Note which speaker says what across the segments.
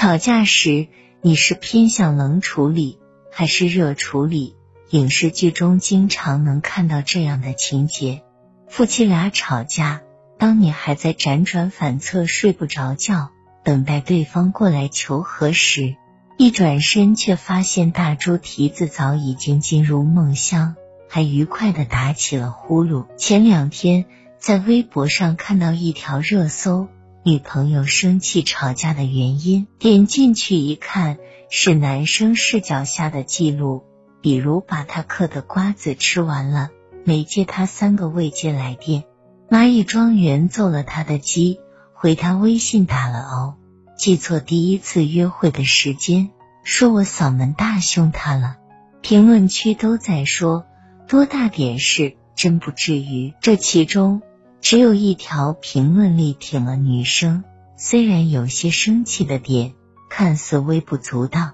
Speaker 1: 吵架时，你是偏向冷处理还是热处理？影视剧中经常能看到这样的情节：夫妻俩吵架，当你还在辗转反侧、睡不着觉，等待对方过来求和时，一转身却发现大猪蹄子早已经进入梦乡，还愉快的打起了呼噜。前两天在微博上看到一条热搜：女朋友生气吵架的原因，点进去一看，是男生视角下的记录。比如把他嗑的瓜子吃完了，没接他三个未接来电；蚂蚁庄园揍了他的鸡，回他微信打了哦；记错第一次约会的时间，说我嗓门大凶他了。评论区都在说多大点事，真不至于。这其中只有一条评论力挺了女生，虽然有些生气的点看似微不足道。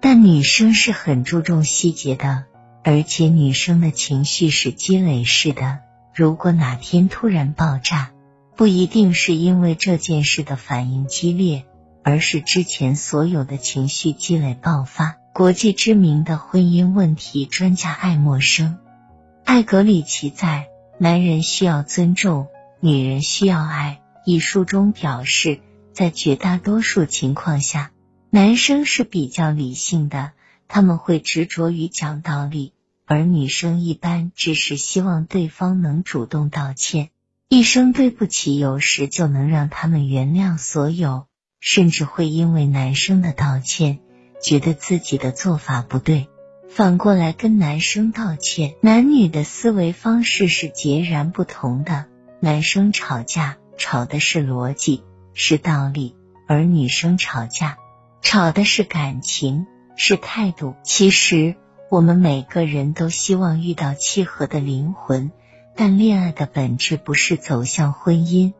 Speaker 1: 但女生是很注重细节的，而且女生的情绪是积累式的。如果哪天突然爆炸，不一定是因为这件事的反应激烈，而是之前所有的情绪积累爆发。国际知名的婚姻问题专家艾默生、艾格里奇在《男人需要尊重，女人需要爱》一书中表示，在绝大多数情况下。男生是比较理性的，他们会执着于讲道理，而女生一般只是希望对方能主动道歉，一声对不起，有时就能让他们原谅所有，甚至会因为男生的道歉，觉得自己的做法不对，反过来跟男生道歉。男女的思维方式是截然不同的，男生吵架吵的是逻辑，是道理，而女生吵架。吵的是感情，是态度。其实我们每个人都希望遇到契合的灵魂，但恋爱的本质不是走向婚姻，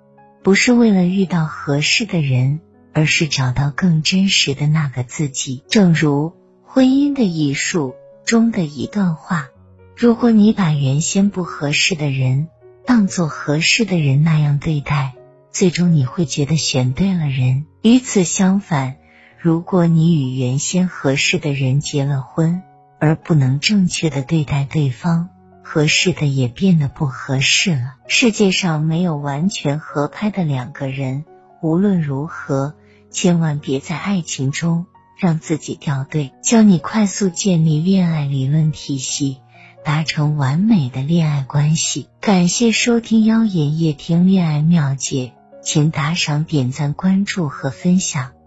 Speaker 1: 不是为了遇到合适的人，而是找到更真实的那个自己。正如《婚姻的艺术》中的一段话：如果你把原先不合适的人当做合适的人那样对待，最终你会觉得选对了人。与此相反。如果你与原先合适的人结了婚，而不能正确的对待对方，合适的也变得不合适了。世界上没有完全合拍的两个人，无论如何，千万别在爱情中让自己掉队。教你快速建立恋爱理论体系，达成完美的恋爱关系。感谢收听妖言夜听恋爱妙解，请打赏、点赞、关注和分享。